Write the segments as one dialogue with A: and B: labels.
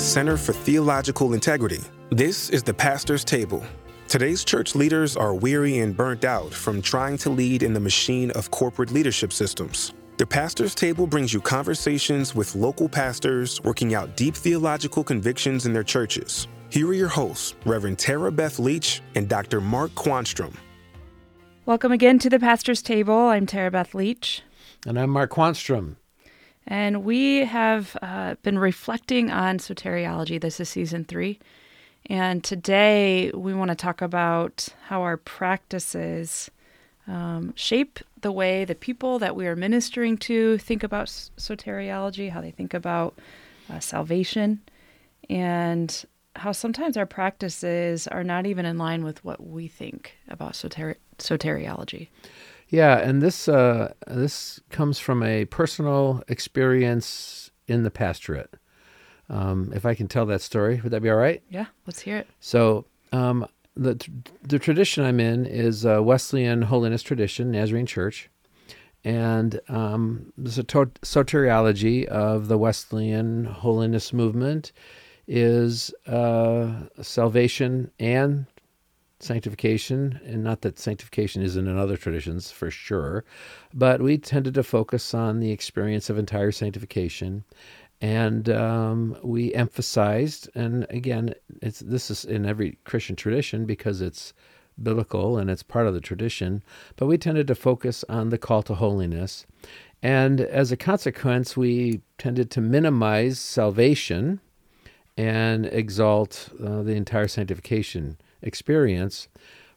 A: the Center for Theological Integrity. This is the Pastor's Table. Today's church leaders are weary and burnt out from trying to lead in the machine of corporate leadership systems. The Pastor's Table brings you conversations with local pastors working out deep theological convictions in their churches. Here are your hosts, Reverend Tara Beth Leach and Dr. Mark Quanstrom.
B: Welcome again to the Pastor's Table. I'm Tara Beth Leach.
C: And I'm Mark Quanstrom.
B: And we have uh, been reflecting on soteriology. This is season three. And today we want to talk about how our practices um, shape the way the people that we are ministering to think about soteriology, how they think about uh, salvation, and how sometimes our practices are not even in line with what we think about soter- soteriology.
C: Yeah, and this uh, this comes from a personal experience in the pastorate. Um, if I can tell that story, would that be all right?
B: Yeah, let's hear it.
C: So um, the the tradition I'm in is a Wesleyan holiness tradition, Nazarene Church, and um, the soteriology of the Wesleyan holiness movement is uh, salvation and sanctification, and not that sanctification isn't in other traditions for sure, but we tended to focus on the experience of entire sanctification. And um, we emphasized, and again, it's this is in every Christian tradition because it's biblical and it's part of the tradition, but we tended to focus on the call to holiness. And as a consequence, we tended to minimize salvation and exalt uh, the entire sanctification experience,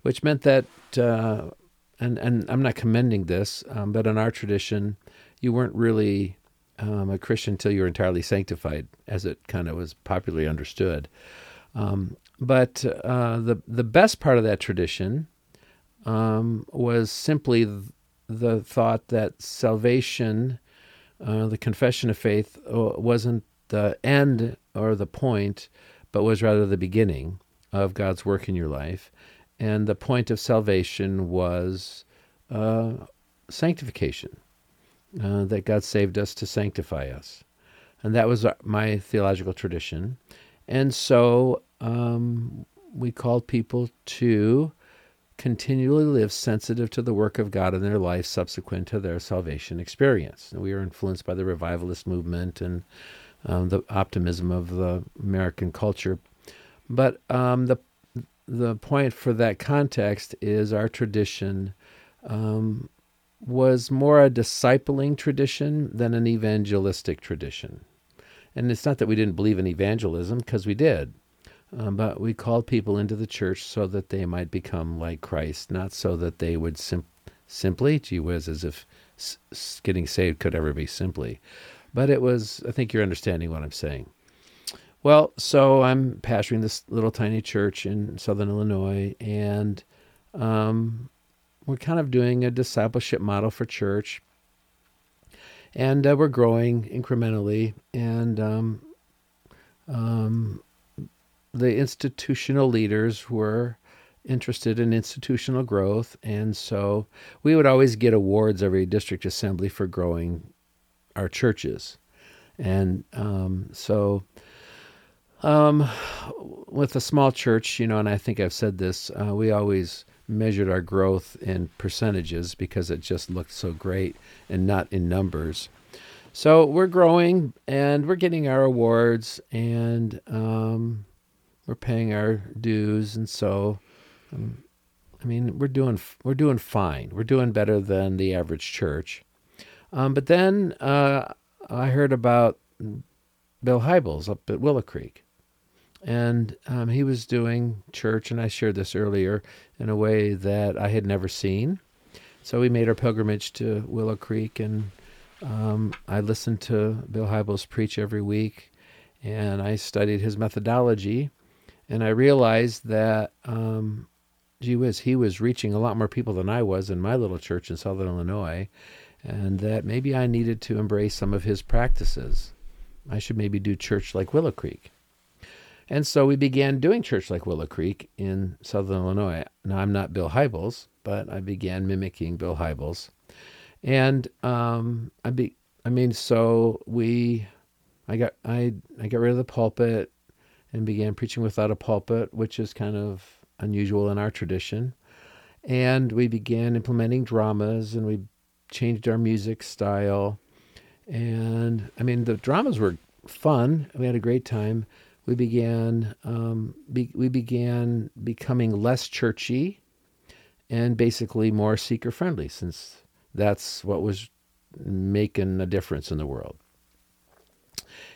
C: which meant that, uh, and, and I'm not commending this, um, but in our tradition, you weren't really um, a Christian until you were entirely sanctified, as it kind of was popularly understood. Um, but uh, the the best part of that tradition um, was simply the thought that salvation, uh, the confession of faith, uh, wasn't the end or the point, but was rather the beginning of God's work in your life. And the point of salvation was uh, sanctification, uh, that God saved us to sanctify us. And that was my theological tradition. And so um, we called people to continually live sensitive to the work of God in their life subsequent to their salvation experience. And we were influenced by the revivalist movement and um, the optimism of the American culture but um, the the point for that context is our tradition um, was more a discipling tradition than an evangelistic tradition. And it's not that we didn't believe in evangelism, because we did. Um, but we called people into the church so that they might become like Christ, not so that they would sim- simply, gee whiz, as if s- getting saved could ever be simply. But it was, I think you're understanding what I'm saying. Well, so I'm pastoring this little tiny church in southern Illinois, and um, we're kind of doing a discipleship model for church. And uh, we're growing incrementally, and um, um, the institutional leaders were interested in institutional growth, and so we would always get awards every district assembly for growing our churches. And um, so um, with a small church, you know, and I think I've said this, uh, we always measured our growth in percentages because it just looked so great and not in numbers. So we're growing and we're getting our awards and um, we're paying our dues, and so um, I mean we're doing we're doing fine. We're doing better than the average church. Um, but then uh, I heard about Bill Hybels up at Willow Creek, and um, he was doing church, and I shared this earlier, in a way that I had never seen. So we made our pilgrimage to Willow Creek, and um, I listened to Bill Hybels preach every week, and I studied his methodology, and I realized that, um, gee whiz, he was reaching a lot more people than I was in my little church in Southern Illinois, and that maybe I needed to embrace some of his practices. I should maybe do church like Willow Creek. And so we began doing church like Willow Creek in southern Illinois. Now, I'm not Bill Hybels, but I began mimicking Bill Hybels. And um, I be, I mean, so we, I got, I, I got rid of the pulpit. and began preaching without a pulpit, which is kind of unusual in our tradition. And we began implementing dramas and we changed our music style. And I mean, the dramas were fun. We had a great time. We began um, be, we began becoming less churchy and basically more seeker friendly, since that's what was making a difference in the world.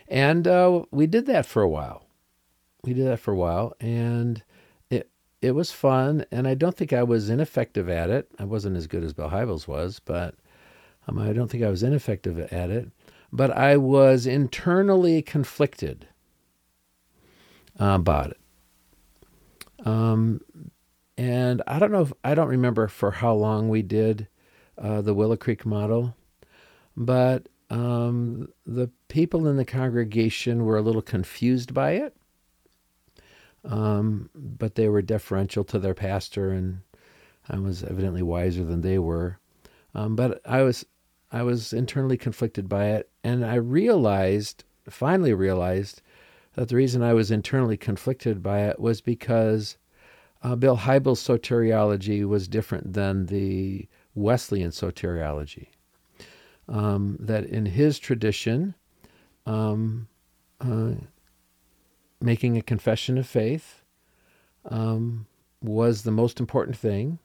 C: And uh, we did that for a while. We did that for a while, and it it was fun. And I don't think I was ineffective at it. I wasn't as good as Bill Hybels was, but um, I don't think I was ineffective at it. But I was internally conflicted about it. Um, and I don't know if I don't remember for how long we did uh, the Willow Creek model, but um, the people in the congregation were a little confused by it. Um, but they were deferential to their pastor, and I was evidently wiser than they were. Um, but I was I was internally conflicted by it, and I realized, finally realized, that the reason I was internally conflicted by it was because uh, Bill Hybels' soteriology was different than the Wesleyan soteriology. Um, that in his tradition, um, uh, making a confession of faith um, was the most important thing,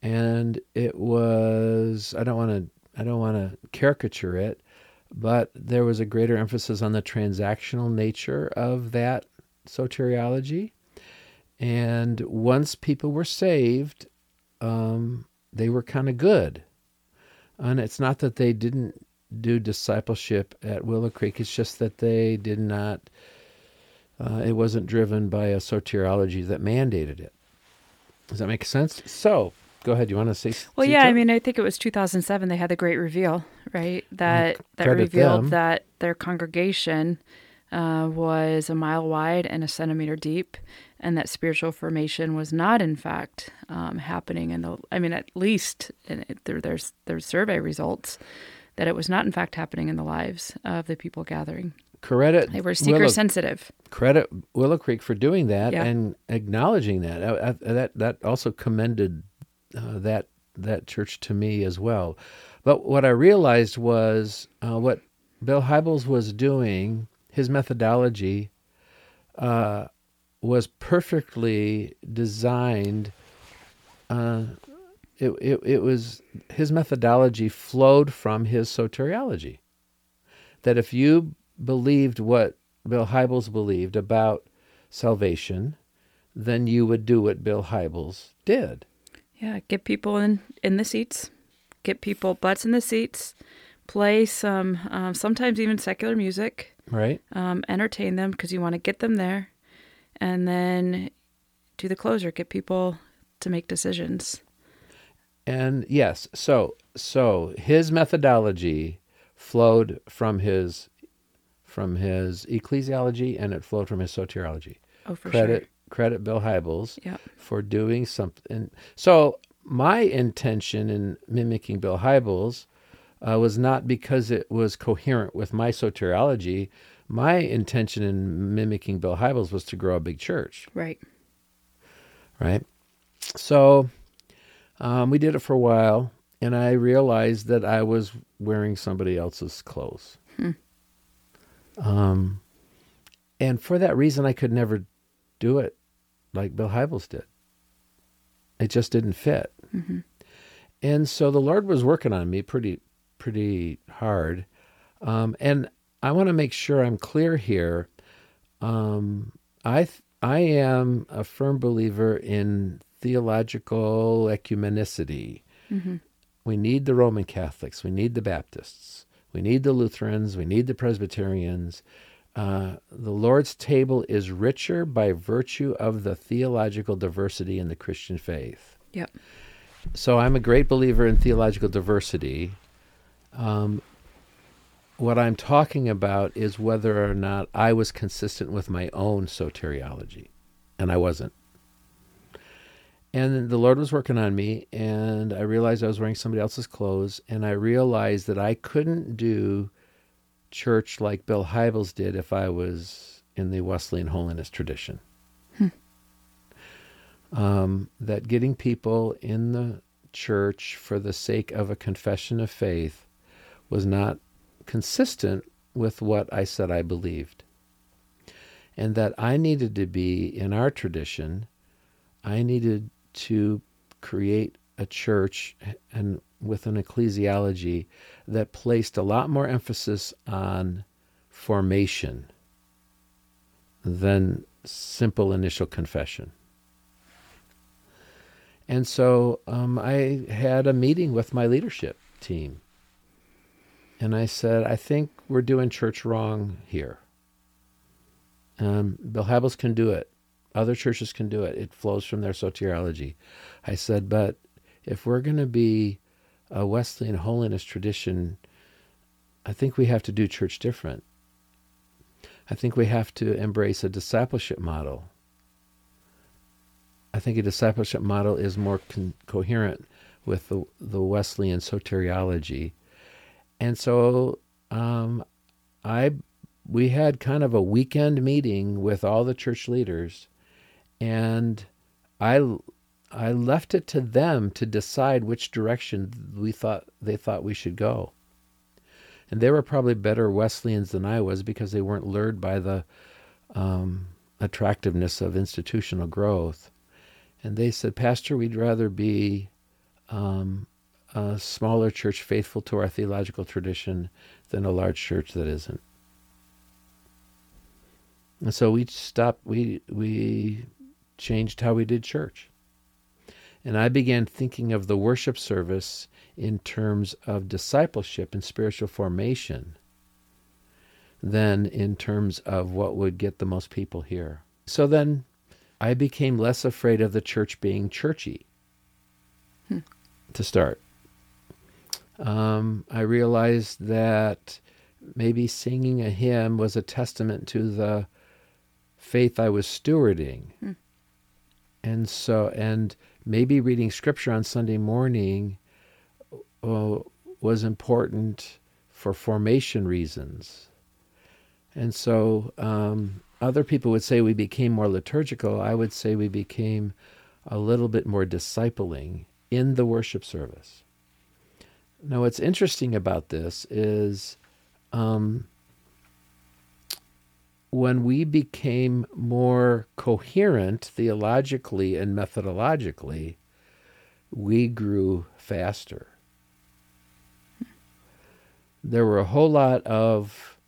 C: and it was. I don't want to. I don't want to caricature it, but there was a greater emphasis on the transactional nature of that soteriology and once people were saved, um, they were kind of good. And it's not that they didn't do discipleship at Willow Creek, it's just that they did not, uh, it wasn't driven by a soteriology that mandated it. Does that make sense? So, go ahead. You want to say?
B: Well, yeah. I mean, I think it was 2007. They had the great reveal, right? That that revealed them. that their congregation uh, was a mile wide and a centimeter deep, and that spiritual formation was not, in fact, um, happening in the. I mean, at least it, there, there's there's survey results that it was not, in fact, happening in the lives of the people gathering.
C: Credit
B: they were seeker sensitive.
C: Credit Willow Creek for doing that yeah. and acknowledging that. Uh, uh, that that also commended uh, that that church to me as well. But what I realized was uh, what Bill Hybels was doing, his methodology. Uh, was perfectly designed. Uh, it, it, it was his methodology flowed from his soteriology. That if you believed what Bill Hybels believed about salvation, then you would do what Bill Hybels did.
B: Yeah, get people in in the seats, get people butts in the seats, play some um, sometimes even secular music,
C: right?
B: Um, entertain them because you want to get them there, and then do the closer, get people to make decisions.
C: And yes, so so his methodology flowed from his from his ecclesiology and it flowed from his soteriology.
B: Oh, for
C: credit
B: sure.
C: Credit Bill Hybels
B: yep.
C: for doing something. So my intention in mimicking Bill Hybels uh, was not because it was coherent with my soteriology, my intention in mimicking Bill Hybels was to grow a big church.
B: Right.
C: Right. So um, we did it for a while, and I realized that I was wearing somebody else's clothes. Hmm. Um, and for that reason, I could never do it like Bill Hybels did. It just didn't fit. Mm-hmm. And so the Lord was working on me pretty, pretty hard. Um, and I want to make sure I'm clear here. Um, I th- I am a firm believer in theological ecumenicity. Mm-hmm. We need the Roman Catholics. We need the Baptists. We need the Lutherans. We need the Presbyterians. Uh, the Lord's table is richer by virtue of the theological diversity in the Christian faith.
B: Yep.
C: So I'm a great believer in theological diversity. Um, what I'm talking about is whether or not I was consistent with my own soteriology, and I wasn't. And the Lord was working on me, and I realized I was wearing somebody else's clothes, and I realized that I couldn't do church like Bill Hybels did if I was in the Wesleyan holiness tradition. Hmm. Um, that getting people in the church for the sake of a confession of faith was not consistent with what I said I believed. And that I needed to be, in our tradition, I needed to create a church and with an ecclesiology that placed a lot more emphasis on formation than simple initial confession. And so um, I had a meeting with my leadership team. And I said, I think we're doing church wrong here. Um, Bill Hybels can do it. Other churches can do it. It flows from their soteriology. I said, but if we're going to be a Wesleyan holiness tradition, I think we have to do church different. I think we have to embrace a discipleship model. I think a discipleship model is more con- coherent with the, the Wesleyan soteriology. And so um, I we had kind of a weekend meeting with all the church leaders and I I left it to them to decide which direction we thought they thought we should go. And they were probably better Wesleyans than I was because they weren't lured by the um, attractiveness of institutional growth. And they said, Pastor, we'd rather be um, a smaller church faithful to our theological tradition than a large church that isn't. And so we stopped, we, we changed how we did church. And I began thinking of the worship service in terms of discipleship and spiritual formation than in terms of what would get the most people here. So then I became less afraid of the church being churchy hmm. to start. Um, I realized that maybe singing a hymn was a testament to the faith I was stewarding. Hmm. And so, and maybe reading scripture on Sunday morning uh, was important for formation reasons. And so um, other people would say we became more liturgical. I would say we became a little bit more discipling in the worship service. Now, what's interesting about this is um, when we became more coherent theologically and methodologically, we grew faster. There were a whole lot of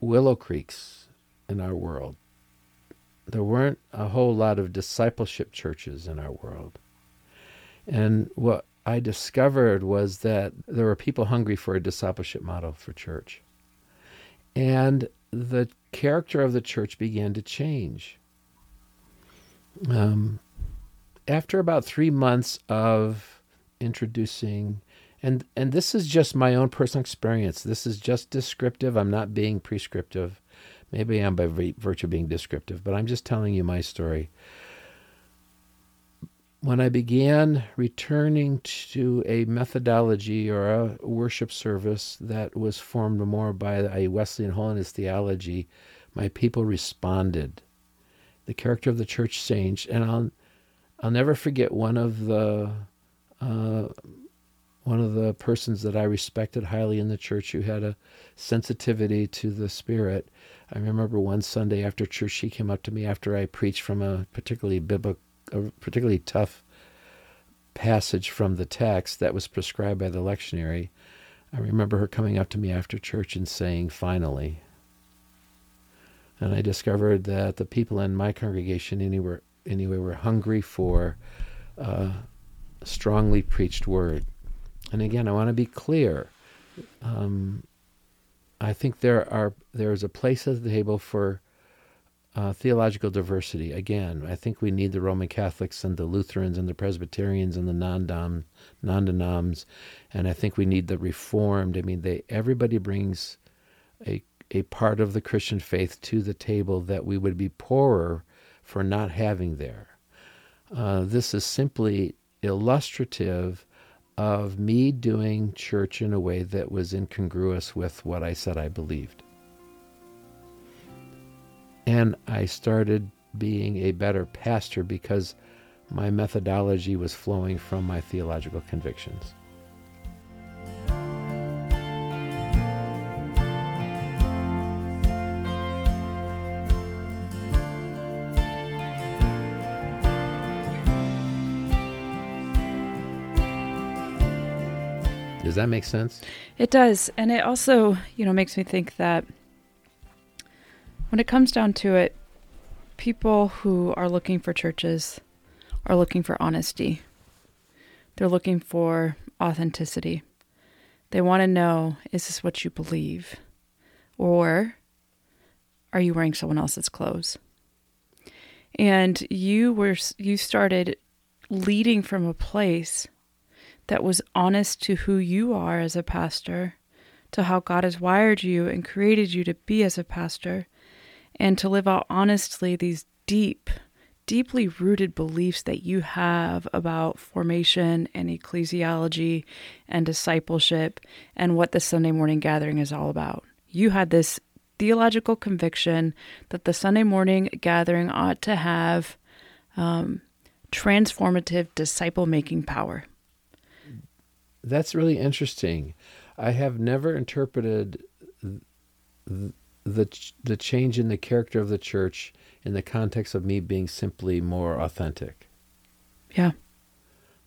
C: willow creeks in our world. There weren't a whole lot of discipleship churches in our world. And what I discovered was that there were people hungry for a discipleship model for church. And the character of the church began to change. Um, after about three months of introducing, and and this is just my own personal experience. This is just descriptive. I'm not being prescriptive. Maybe I am by virtue of being descriptive, but I'm just telling you my story when I began returning to a methodology or a worship service that was formed more by a Wesleyan holiness theology, my people responded. The character of the church changed, and I'll I'll never forget one of the uh, one of the persons that I respected highly in the church who had a sensitivity to the Spirit. I remember one Sunday after church, she came up to me after I preached from a particularly biblical a particularly tough passage from the text that was prescribed by the lectionary. I remember her coming up to me after church and saying, finally. And I discovered that the people in my congregation anyway, anyway were hungry for a strongly preached word. And again, I want to be clear. Um, I think there are there is a place at the table for uh, theological diversity. Again, I think we need the Roman Catholics and the Lutherans and the Presbyterians and the non-denoms, and I think we need the Reformed. I mean, they everybody brings a a part of the Christian faith to the table that we would be poorer for not having there. Uh, this is simply illustrative of me doing church in a way that was incongruous with what I said I believed. And I started being a better pastor because my methodology was flowing from my theological convictions. Does that make sense?
B: It does. And it also, you know, makes me think that when it comes down to it, people who are looking for churches are looking for honesty. They're looking for authenticity. They want to know is this what you believe? Or are you wearing someone else's clothes? And you were you started leading from a place that was honest to who you are as a pastor, to how God has wired you and created you to be as a pastor, and to live out honestly these deep, deeply rooted beliefs that you have about formation and ecclesiology and discipleship and what the Sunday morning gathering is all about. You had this theological conviction that the Sunday morning gathering ought to have um, transformative disciple making power.
C: That's really interesting. I have never interpreted the, the the change in the character of the church in the context of me being simply more authentic.
B: Yeah.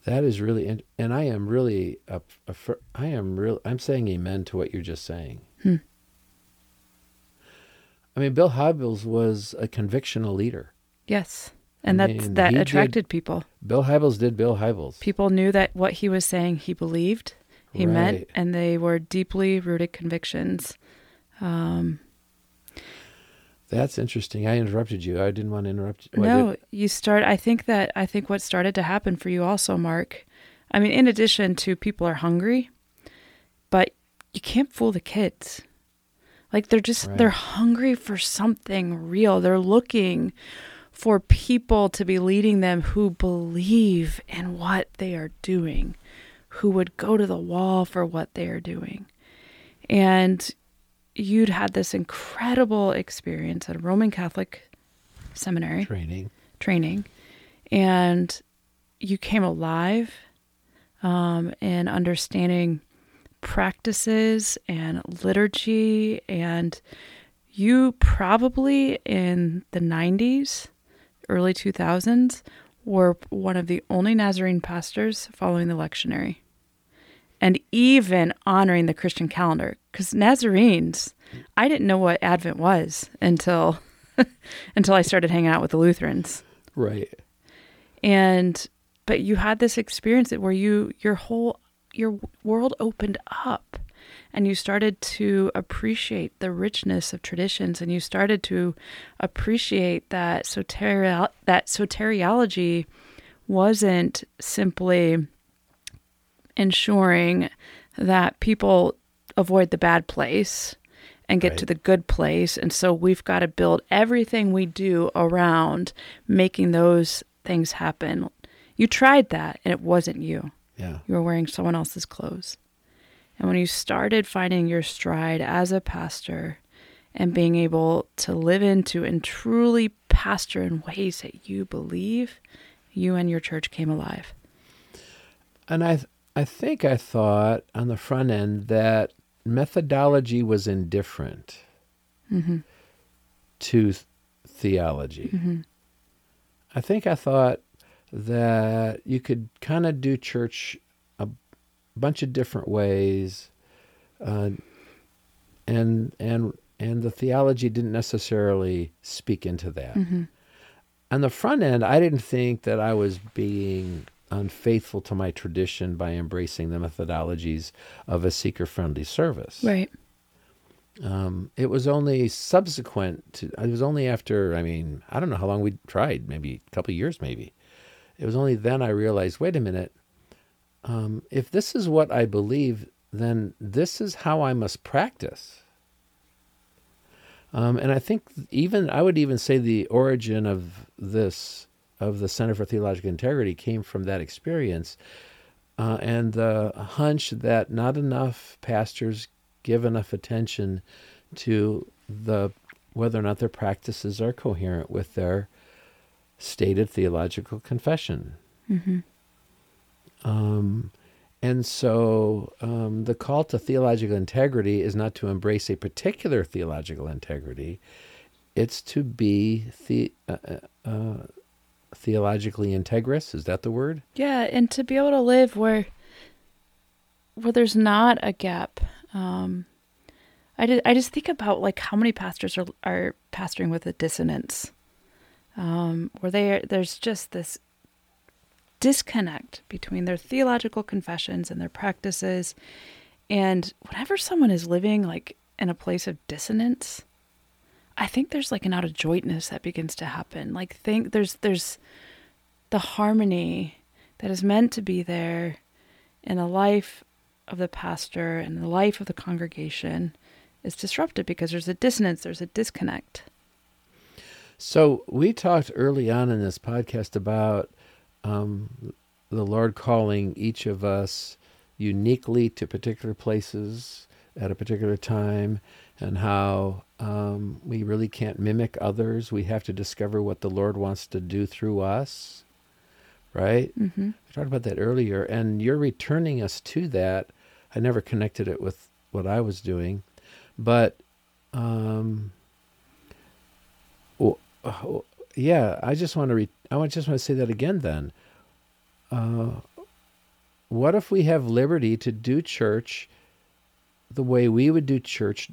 C: That is really, and I am really, a, a, I am real. I'm saying amen to what you're just saying.
B: Hmm.
C: I mean, Bill Hybels was a convictional leader.
B: Yes, and I that's mean, that attracted
C: did,
B: people.
C: Bill Hybels did Bill Hybels.
B: People knew that what he was saying he believed, he right. meant, and they were deeply rooted convictions. Um,
C: that's interesting. I interrupted you. I didn't want to interrupt
B: you. Oh, no, you start. I think that I think what started to happen for you also, Mark. I mean, in addition to people are hungry, but you can't fool the kids. Like they're just right. they're hungry for something real. They're looking for people to be leading them who believe in what they are doing, who would go to the wall for what they are doing. And you'd had this incredible experience at a Roman Catholic seminary.
C: Training,
B: training, and you came alive um, in understanding practices and liturgy, and you probably in the 90s, early 2000s, were one of the only Nazarene pastors following the lectionary and even honoring the Christian calendar. Because Nazarenes, I didn't know what Advent was until until I started hanging out with the Lutherans.
C: Right.
B: And but you had this experience where you your whole your world opened up and you started to appreciate the richness of traditions and you started to appreciate that soteria- that soteriology wasn't simply ensuring that people avoid the bad place and get right. to the good place. And so we've got to build everything we do around making those things happen. You tried that and it wasn't you.
C: Yeah.
B: You were wearing someone else's clothes. And when you started finding your stride as a pastor and being able to live into and truly pastor in ways that you believe, you and your church came alive.
C: And I I think I thought on the front end that methodology was indifferent mm-hmm. to th- theology. Mm-hmm. I think I thought that you could kind of do church a bunch of different ways, uh, and and and the theology didn't necessarily speak into that. Mm-hmm. On the front end, I didn't think that I was being unfaithful to my tradition by embracing the methodologies of a seeker friendly service.
B: Right.
C: Um, it was only subsequent to, it was only after, I mean, I don't know how long we tried, maybe a couple years, maybe. It was only then I realized wait a minute, um, if this is what I believe, then this is how I must practice. Um, and I think even, I would even say the origin of this of the Center for Theological Integrity came from that experience. Uh, and the hunch that not enough pastors give enough attention to the whether or not their practices are coherent with their stated theological confession.
B: Mm-hmm.
C: Um, and so um, the call to theological integrity is not to embrace a particular theological integrity, it's to be the, uh, uh, uh, theologically integrous. Is that the word?
B: Yeah, and to be able to live where where there's not a gap. Um, I, did, I just think about like how many pastors are are pastoring with a dissonance, um, where they there's just this disconnect between their theological confessions and their practices, and whenever someone is living like in a place of dissonance, I think there's like an out of jointness that begins to happen. Like think there's there's the harmony that is meant to be there in the life of the pastor and the life of the congregation is disrupted because there's a dissonance, there's a disconnect.
C: So we talked early on in this podcast about um, the Lord calling each of us uniquely to particular places at a particular time, and how um, we really can't mimic others. We have to discover what the Lord wants to do through us, right?
B: Mm-hmm.
C: We talked about that earlier, and you're returning us to that. I never connected it with what I was doing, but um, well, yeah, I just want to re- I just want to say that again. Then, uh, what if we have liberty to do church the way we would do church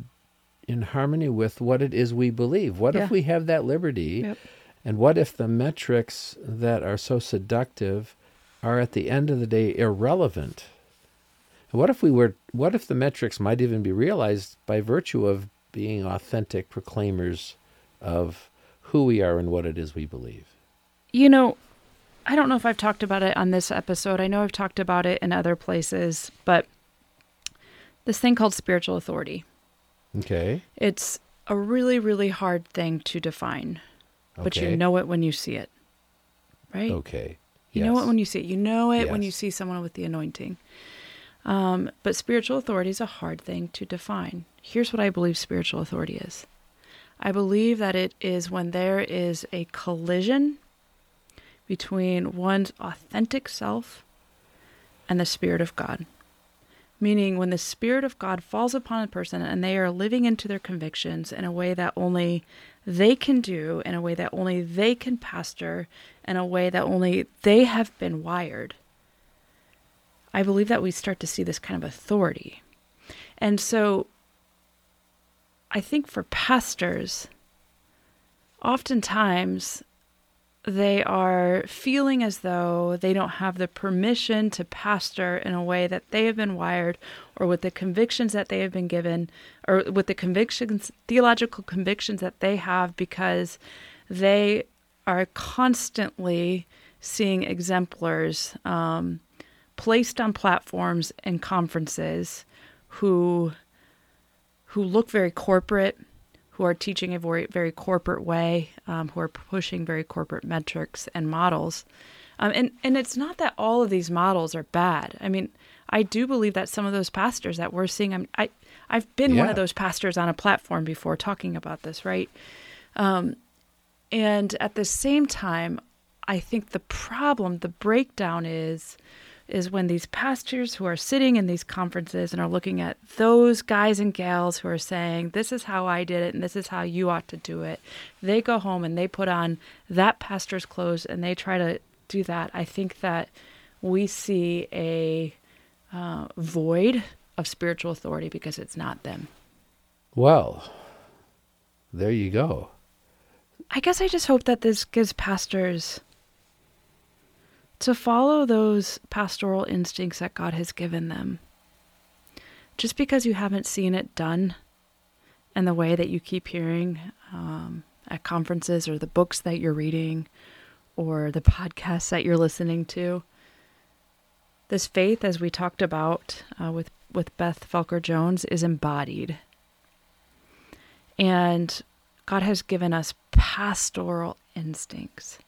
C: in harmony with what it is we believe? What
B: Yeah.
C: if we have that liberty?
B: Yep.
C: And what if the metrics that are so seductive are at the end of the day irrelevant? And what if we were what if the metrics might even be realized by virtue of being authentic proclaimers of who we are and what it is we believe?
B: You know, I don't know if I've talked about it on this episode. I know I've talked about it in other places, but this thing called spiritual authority.
C: Okay.
B: It's a really, really hard thing to define, but you know it when you see it, right?
C: Okay.
B: You know it when you see it. You know it when you see someone with the anointing. Um, but spiritual authority is a hard thing to define. Here's what I believe spiritual authority is I believe that it is when there is a collision between one's authentic self and the Spirit of God. Meaning, when the Spirit of God falls upon a person and they are living into their convictions in a way that only they can do, in a way that only they can pastor, in a way that only they have been wired, I believe that we start to see this kind of authority. And so I think for pastors, oftentimes they are feeling as though they don't have the permission to pastor in a way that they have been wired or with the convictions that they have been given or with the convictions theological convictions that they have because they are constantly seeing exemplars um, placed on platforms and conferences who who look very corporate, who are teaching a very, very corporate way, um, who are pushing very corporate metrics and models. Um, and, and it's not that all of these models are bad. I mean, I do believe that some of those pastors that we're seeing, I'm, I, I've been one of those pastors on a platform before talking about this, right? Um, and at the same time, I think the problem, the breakdown is is when these pastors who are sitting in these conferences and are looking at those guys and gals who are saying, This is how I did it and this is how you ought to do it. They go home and they put on that pastor's clothes and they try to do that. I think that we see a uh, void of spiritual authority because it's not them.
C: Well, there you go.
B: I guess I just hope that this gives pastors to follow those pastoral instincts that God has given them. Just because you haven't seen it done in the way that you keep hearing um, at conferences or the books that you're reading or the podcasts that you're listening to, this faith, as we talked about uh, with, with Beth Felker Jones, is embodied. And God has given us pastoral instincts.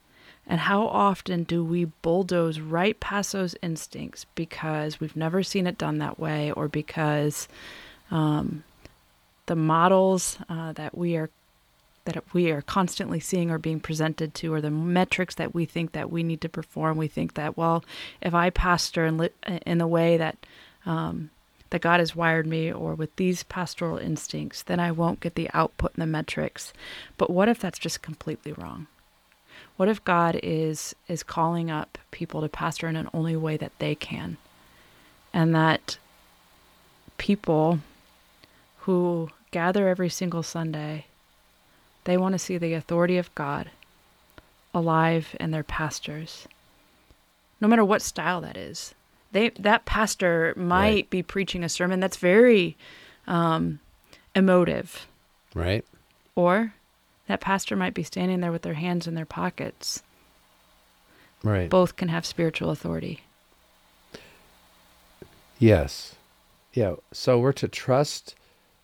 B: And how often do we bulldoze right past those instincts because we've never seen it done that way or because um, the models uh, that we are that we are constantly seeing or being presented to, or the metrics that we think that we need to perform. We think that, well, if I pastor in, in the way that um, that God has wired me, or with these pastoral instincts, then I won't get the output and the metrics. But what if that's just completely wrong? What if God is is calling up people to pastor in an only way that they can, and that people who gather every single Sunday they want to see the authority of God alive in their pastors, no matter what style that is. They that pastor might right. be preaching a sermon that's very um, emotive,
C: right?
B: Or that pastor might be standing there with their hands in their pockets.
C: Right.
B: Both can have spiritual authority.
C: Yes. Yeah. So we're to trust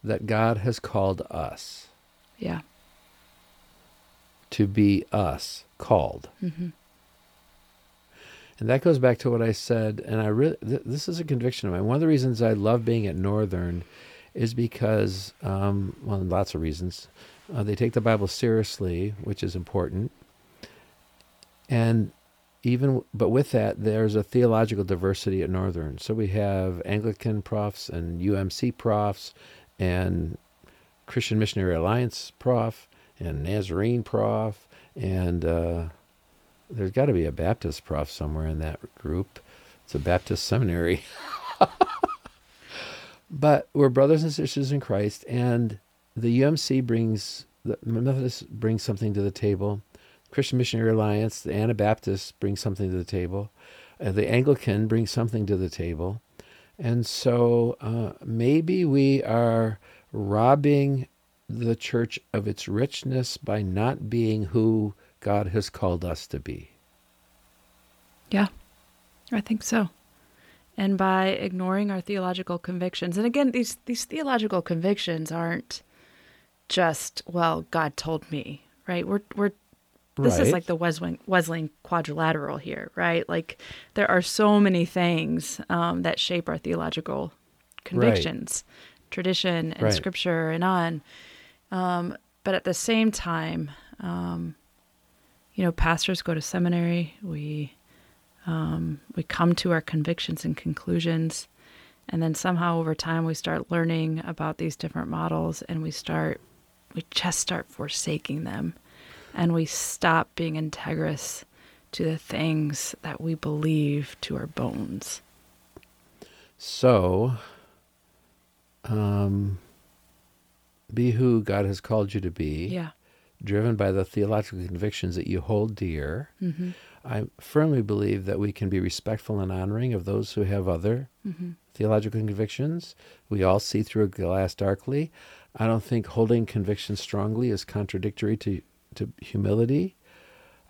C: that God has called us.
B: Yeah
C: to be us called. Mm-hmm. And that goes back to what I said, and I really th- this is a conviction of mine. One of the reasons I love being at Northern is because, um, well, lots of reasons. Uh, they take the Bible seriously, which is important, and even but with that, there's a theological diversity at Northern. So we have Anglican profs and UMC profs, and Christian Missionary Alliance prof, and Nazarene prof, and uh, there's got to be a Baptist prof somewhere in that group. It's a Baptist seminary. but we're brothers and sisters in Christ, and the UMC brings the Methodist brings something to the table. Christian Missionary Alliance, the Anabaptist brings something to the table. Uh, the Anglican brings something to the table. And so uh, maybe we are robbing the church of its richness by not being who God has called us to be.
B: Yeah, I think so. And by ignoring our theological convictions. And again, these, these theological convictions aren't just, well, God told me, right? We're, we're, this right. is like the Wesleyan, Wesleyan quadrilateral here, right? Like there are so many things um, that shape our theological convictions, right. tradition and right. scripture and on. Um, but at the same time, um, you know, pastors go to seminary. We um, we come to our convictions and conclusions, and then somehow over time we start learning about these different models, and we start we just start forsaking them, and we stop being integrous to the things that we believe to our bones.
C: So, um, be who God has called you to be.
B: Yeah.
C: Driven by the theological convictions that you hold dear.
B: Mm-hmm.
C: I firmly believe that we can be respectful and honoring of those who have other mm-hmm. theological convictions. We all see through a glass darkly. I don't think holding convictions strongly is contradictory to, to humility.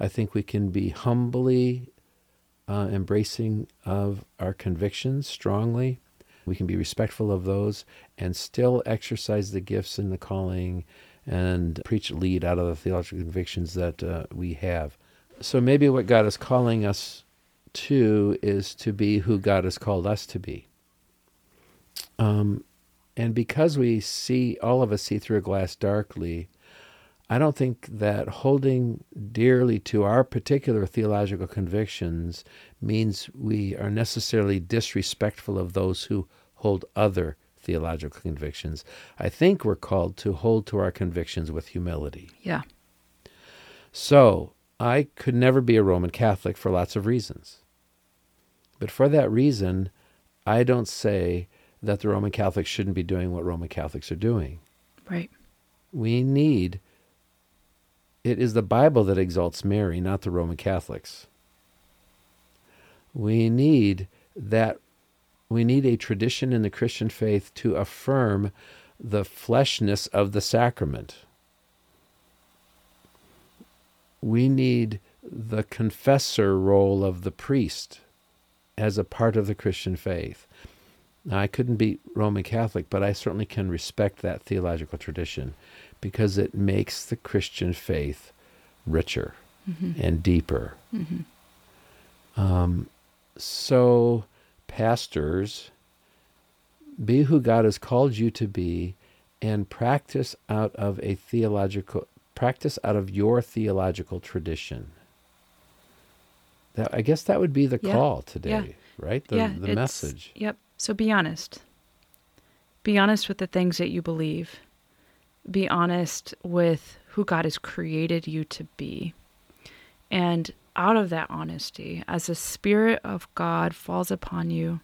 C: I think we can be humbly uh, embracing of our convictions strongly we can be respectful of those and still exercise the gifts and the calling and preach lead out of the theological convictions that uh, we have. So maybe what God is calling us to is to be who God has called us to be. Um, and because we see, all of us see through a glass darkly, I don't think that holding dearly to our particular theological convictions means we are necessarily disrespectful of those who hold other theological convictions. I think we're called to hold to our convictions with humility.
B: Yeah.
C: So, I could never be a Roman Catholic for lots of reasons. But for that reason, I don't say that the Roman Catholics shouldn't be doing what Roman Catholics are doing.
B: Right.
C: We need, it is the Bible that exalts Mary, not the Roman Catholics. We need that we need a tradition in the Christian faith to affirm the fleshness of the sacrament. We need the confessor role of the priest as a part of the Christian faith. Now, I couldn't be Roman Catholic, but I certainly can respect that theological tradition because it makes the Christian faith richer mm-hmm. and deeper. Mm-hmm. Um, so, pastors, be who God has called you to be and practice out of a theological practice out of your theological tradition. That I guess that would be the
B: Yeah.
C: call today,
B: Yeah.
C: right? The,
B: yeah,
C: the message.
B: Yep. So be honest. Be honest with the things that you believe. Be honest with who God has created you to be. And out of that honesty, as the Spirit of God falls upon you,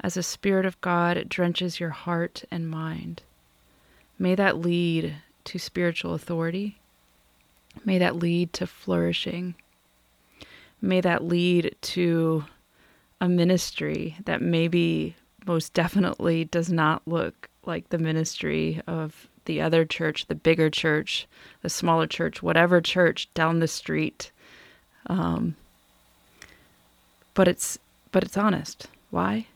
B: as the Spirit of God drenches your heart and mind, may that lead to spiritual authority. May that lead to flourishing. May that lead to a ministry that maybe most definitely does not look like the ministry of the other church, the bigger church, the smaller church, whatever church down the street. Um, but it's but it's honest. Why?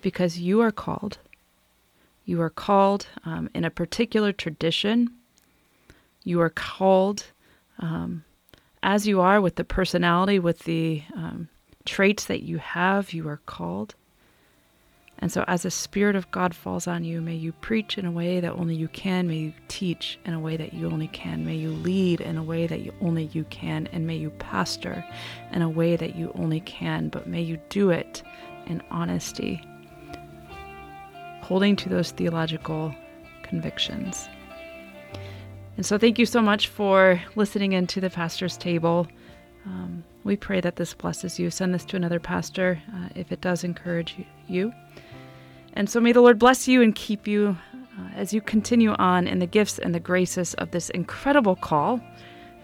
B: Because you are called. You are called um, in a particular tradition. You are called um, as you are with the personality, with the um, traits that you have, you are called. And so, as the Spirit of God falls on you, may you preach in a way that only you can. May you teach in a way that you only can. May you lead in a way that you only you can. And may you pastor in a way that you only can. But may you do it in honesty, holding to those theological convictions. And so, thank you so much for listening into the pastor's table. Um, we pray that this blesses you. Send this to another pastor uh, if it does encourage you. And so, may the Lord bless you and keep you uh, as you continue on in the gifts and the graces of this incredible call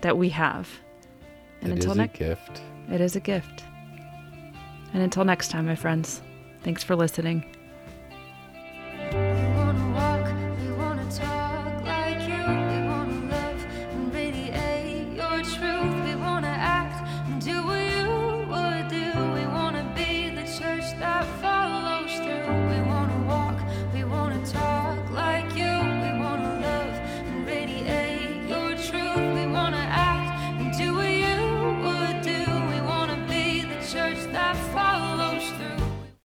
B: that we have. And
C: It
B: until
C: is a
B: next,
C: gift.
B: it is a gift. And until next time, my friends, thanks for listening.